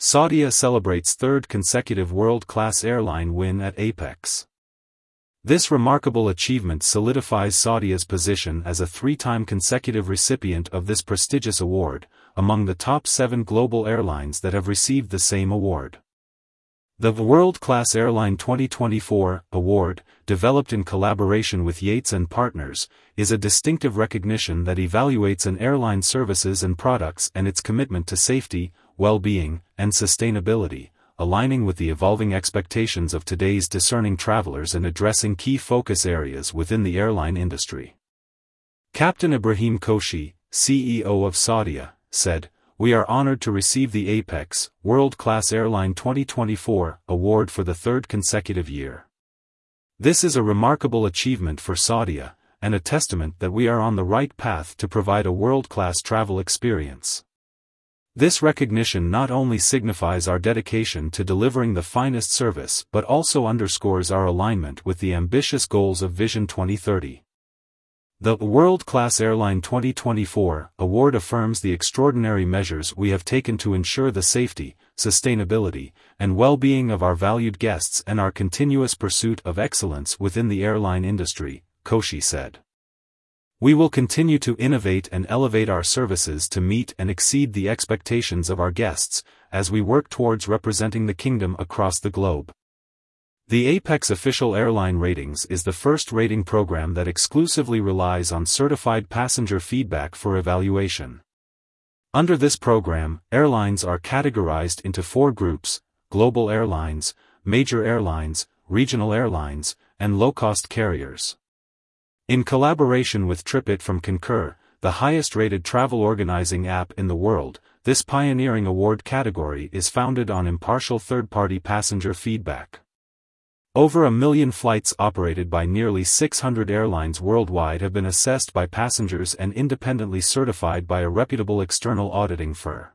Saudia celebrates third consecutive world-class airline win at Apex. This remarkable achievement solidifies Saudia's position as a three-time consecutive recipient of this prestigious award, among the top seven global airlines that have received the same award. The World Class Airline 2024 award, developed in collaboration with Yates and Partners, is a distinctive recognition that evaluates an airline's services and products and its commitment to safety, well-being, and sustainability, aligning with the evolving expectations of today's discerning travelers and addressing key focus areas within the airline industry. Captain Ibrahim Koshy, CEO of Saudia, said, We are honored to receive the Apex World Class Airline 2024 award for the third consecutive year. This is a remarkable achievement for Saudia, and a testament that we are on the right path to provide a world-class travel experience. This recognition not only signifies our dedication to delivering the finest service but also underscores our alignment with the ambitious goals of Vision 2030. The World Class Airline 2024 award affirms the extraordinary measures we have taken to ensure the safety, sustainability, and well-being of our valued guests and our continuous pursuit of excellence within the airline industry, Koshy said. We will continue to innovate and elevate our services to meet and exceed the expectations of our guests, as we work towards representing the kingdom across the globe. The Apex Official Airline Ratings is the first rating program that exclusively relies on certified passenger feedback for evaluation. Under this program, airlines are categorized into four groups global airlines, major airlines, regional airlines, and low cost carriers. In collaboration with TripIt from Concur, the highest rated travel organizing app in the world, this pioneering award category is founded on impartial third party passenger feedback. Over a million flights operated by nearly 600 airlines worldwide have been assessed by passengers and independently certified by a reputable external auditing firm.